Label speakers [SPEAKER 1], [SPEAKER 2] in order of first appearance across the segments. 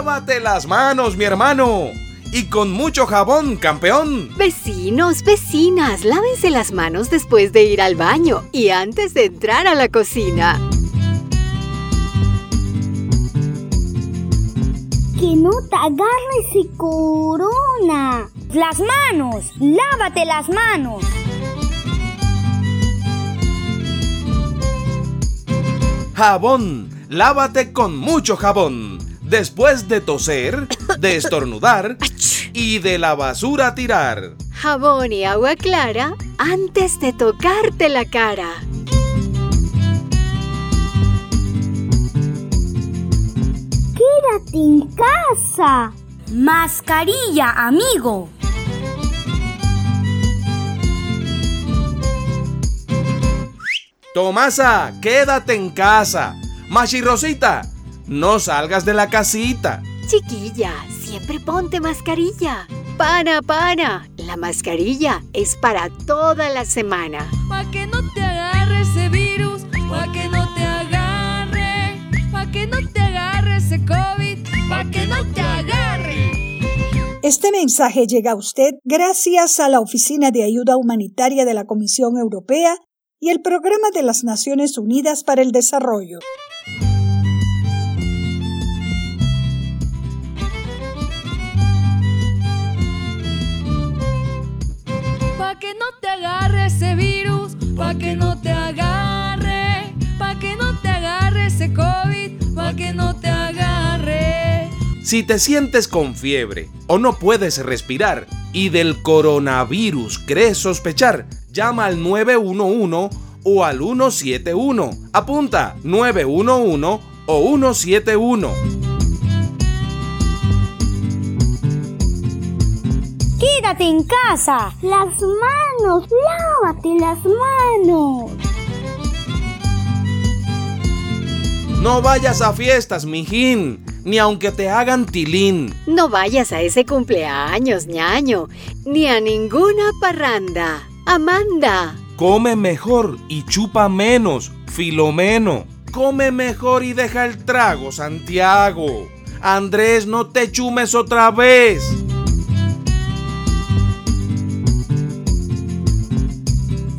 [SPEAKER 1] Lávate las manos, mi hermano. Y con mucho jabón, campeón.
[SPEAKER 2] Vecinos, vecinas, lávense las manos después de ir al baño y antes de entrar a la cocina.
[SPEAKER 3] Que no te agarre ese corona. Las manos, lávate las manos.
[SPEAKER 1] Jabón, lávate con mucho jabón. Después de toser, de estornudar y de la basura tirar.
[SPEAKER 2] Jabón y agua clara antes de tocarte la cara.
[SPEAKER 3] Quédate en casa. Mascarilla, amigo.
[SPEAKER 1] Tomasa, quédate en casa. Machi Rosita, no salgas de la casita.
[SPEAKER 2] Chiquilla, siempre ponte mascarilla. Pana, pana, la mascarilla es para toda la semana.
[SPEAKER 4] Pa' que no te agarre ese virus, pa' que no te agarre, pa' que no te agarre ese COVID, pa' que no te agarre.
[SPEAKER 5] Este mensaje llega a usted gracias a la Oficina de Ayuda Humanitaria de la Comisión Europea y el Programa de las Naciones Unidas para el Desarrollo.
[SPEAKER 4] Que no te agarre ese virus, pa' que no te agarre, pa' que no te agarre ese COVID, pa' que no te agarre.
[SPEAKER 1] Si te sientes con fiebre o no puedes respirar y del coronavirus crees sospechar, llama al 911 o al 171. Apunta 911 o 171.
[SPEAKER 3] Quédate en casa. Las manos, lávate las manos.
[SPEAKER 1] No vayas a fiestas, mijín, ni aunque te hagan tilín.
[SPEAKER 2] No vayas a ese cumpleaños, ñaño, ni a ninguna parranda. Amanda.
[SPEAKER 1] Come mejor y chupa menos, Filomeno. Come mejor y deja el trago, Santiago. Andrés, no te chumes otra vez.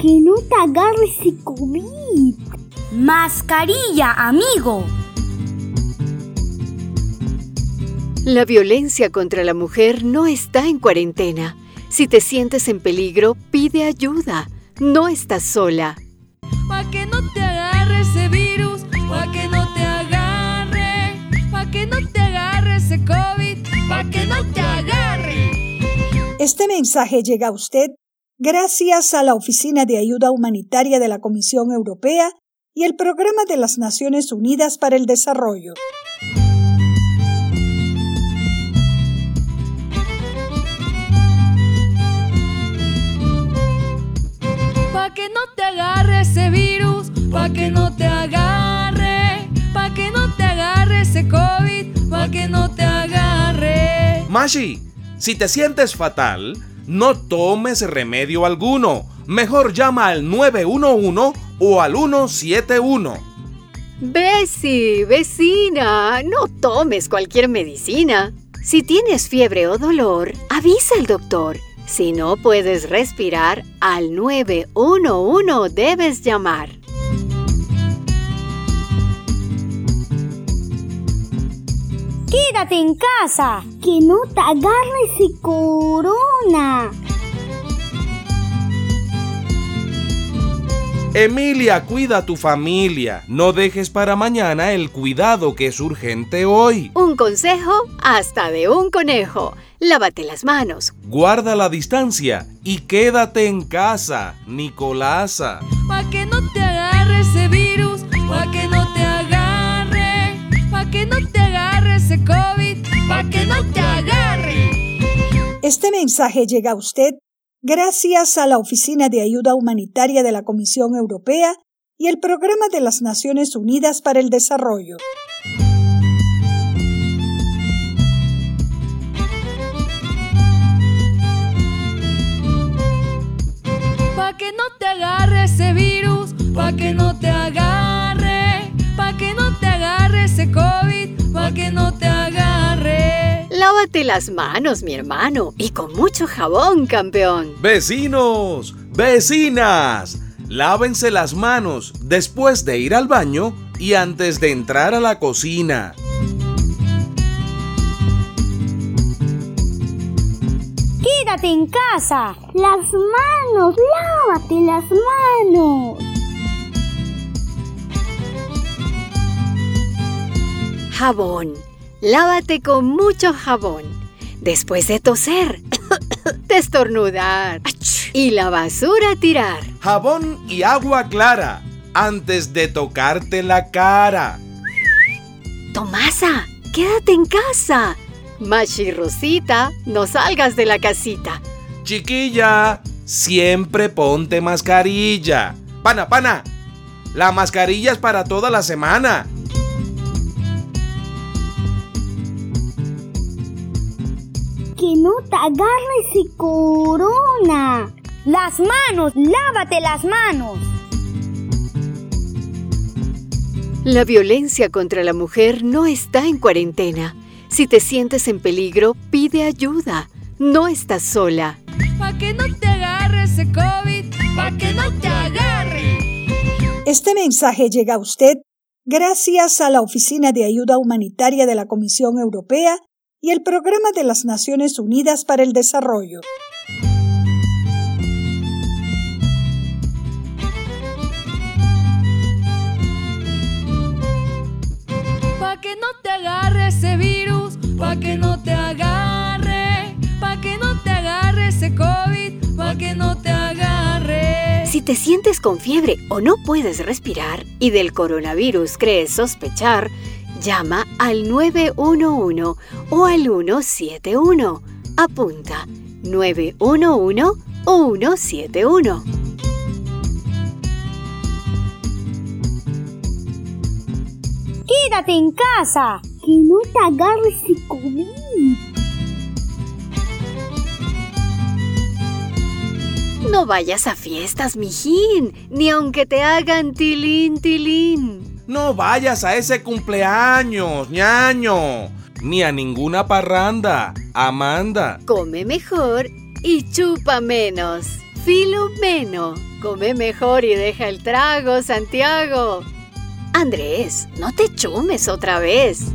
[SPEAKER 3] Que no te agarre ese COVID. Mascarilla, amigo.
[SPEAKER 2] La violencia contra la mujer no está en cuarentena. Si te sientes en peligro, pide ayuda. No estás sola.
[SPEAKER 4] Pa' que no te agarre ese virus, pa' que no te agarre, pa' que no te agarre ese COVID, pa' que no te agarre.
[SPEAKER 5] Este mensaje llega a usted gracias a la Oficina de Ayuda Humanitaria de la Comisión Europea y el Programa de las Naciones Unidas para el Desarrollo.
[SPEAKER 4] Pa' que no te agarre ese virus, pa' que no te agarre, pa' que no te agarre ese COVID, pa' que no te agarre.
[SPEAKER 1] Mashi, si te sientes fatal, no tomes remedio alguno. Mejor llama al 911 o al 171.
[SPEAKER 2] Besi, vecina, no tomes cualquier medicina. Si tienes fiebre o dolor, avisa al doctor. Si no puedes respirar, al 911 debes llamar.
[SPEAKER 3] Quédate en casa. Que no te agarre ese corona.
[SPEAKER 1] Emilia, cuida a tu familia. No dejes para mañana el cuidado que es urgente hoy.
[SPEAKER 2] Un consejo hasta de un conejo. Lávate las manos.
[SPEAKER 1] Guarda la distancia y quédate en casa, Nicolasa.
[SPEAKER 4] Pa' que no te
[SPEAKER 5] Este mensaje llega a usted gracias a la Oficina de Ayuda Humanitaria de la Comisión Europea y el Programa de las Naciones Unidas para el Desarrollo.
[SPEAKER 4] Pa' que no te agarre ese virus, pa' que no te agarre, pa' que no te agarre ese COVID, pa' que no.
[SPEAKER 2] Lávate las manos, mi hermano, y con mucho jabón, campeón.
[SPEAKER 1] Vecinos, vecinas, lávense las manos después de ir al baño y antes de entrar a la cocina.
[SPEAKER 3] Quédate en casa. Las manos, lávate las manos.
[SPEAKER 2] Jabón. Lávate con mucho jabón. Después de toser, de estornudar y la basura tirar.
[SPEAKER 1] Jabón y agua clara antes de tocarte la cara.
[SPEAKER 2] Tomasa, quédate en casa. Machi Rosita, no salgas de la casita.
[SPEAKER 1] Chiquilla, siempre ponte mascarilla. Pana, pana, la mascarilla es para toda la semana.
[SPEAKER 3] Que no te agarres y corona. Las manos, lávate las manos.
[SPEAKER 2] La violencia contra la mujer no está en cuarentena. Si te sientes en peligro, pide ayuda. No estás sola.
[SPEAKER 4] Pa' que no te agarre ese COVID, pa' que no te agarre.
[SPEAKER 5] Este mensaje llega a usted gracias a la Oficina de Ayuda Humanitaria de la Comisión Europea y el Programa de las Naciones Unidas para el Desarrollo.
[SPEAKER 4] Pa' que no te agarre ese virus, pa' que no te agarre, pa' que no te agarre ese COVID, pa' que no te agarre.
[SPEAKER 2] Si te sientes con fiebre o no puedes respirar y del coronavirus crees sospechar, llama al 911 o al 171. Apunta 911 o 171.
[SPEAKER 3] Quédate en casa. Que no te agarres y COVID.
[SPEAKER 2] No vayas a fiestas, mijín, ni aunque te hagan tilín, tilín.
[SPEAKER 1] No vayas a ese cumpleaños, ñaño. Ni a ninguna parranda, Amanda.
[SPEAKER 2] Come mejor y chupa menos. Filomeno, come mejor y deja el trago, Santiago. Andrés, no te chumes otra vez.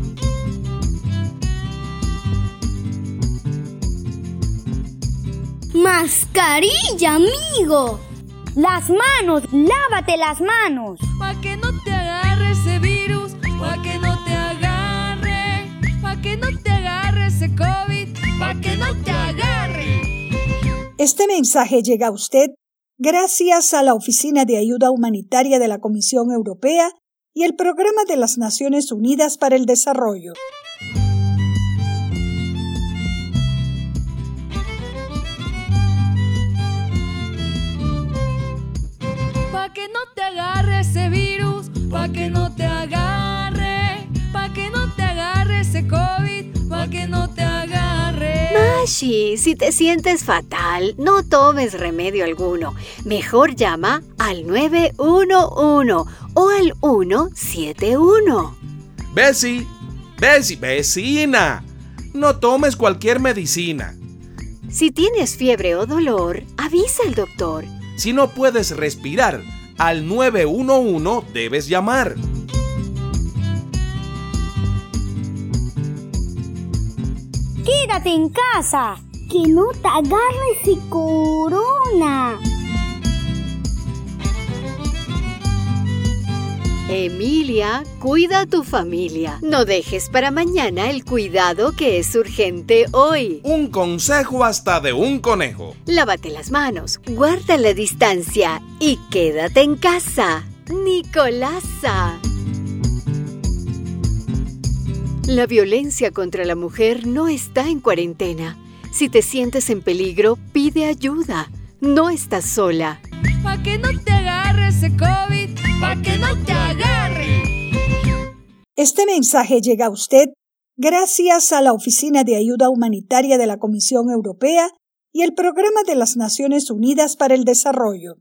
[SPEAKER 3] Mascarilla, amigo. Las manos, lávate las manos.
[SPEAKER 4] Pa' que no te agarre ese virus, pa' que no te agarre, pa' que no te agarre ese COVID, pa' que no te agarre.
[SPEAKER 5] Este mensaje llega a usted gracias a la Oficina de Ayuda Humanitaria de la Comisión Europea y el Programa de las Naciones Unidas para el Desarrollo.
[SPEAKER 2] Si te sientes fatal, no tomes remedio alguno. Mejor llama al 911 o al 171.
[SPEAKER 1] Bessie, Bessie, vecina. No tomes cualquier medicina.
[SPEAKER 2] Si tienes fiebre o dolor, avisa al doctor.
[SPEAKER 1] Si no puedes respirar, al 911 debes llamar.
[SPEAKER 3] Quédate en casa. Que no te agarres y corona.
[SPEAKER 2] Emilia, cuida a tu familia. No dejes para mañana el cuidado que es urgente hoy.
[SPEAKER 1] Un consejo hasta de un conejo.
[SPEAKER 2] Lávate las manos, guarda la distancia y quédate en casa. Nicolasa. La violencia contra la mujer no está en cuarentena. Si te sientes en peligro, pide ayuda. No estás sola.
[SPEAKER 4] Pa' que no te agarre ese COVID, pa' que no te agarre.
[SPEAKER 5] Este mensaje llega a usted gracias a la Oficina de Ayuda Humanitaria de la Comisión Europea y el Programa de las Naciones Unidas para el Desarrollo.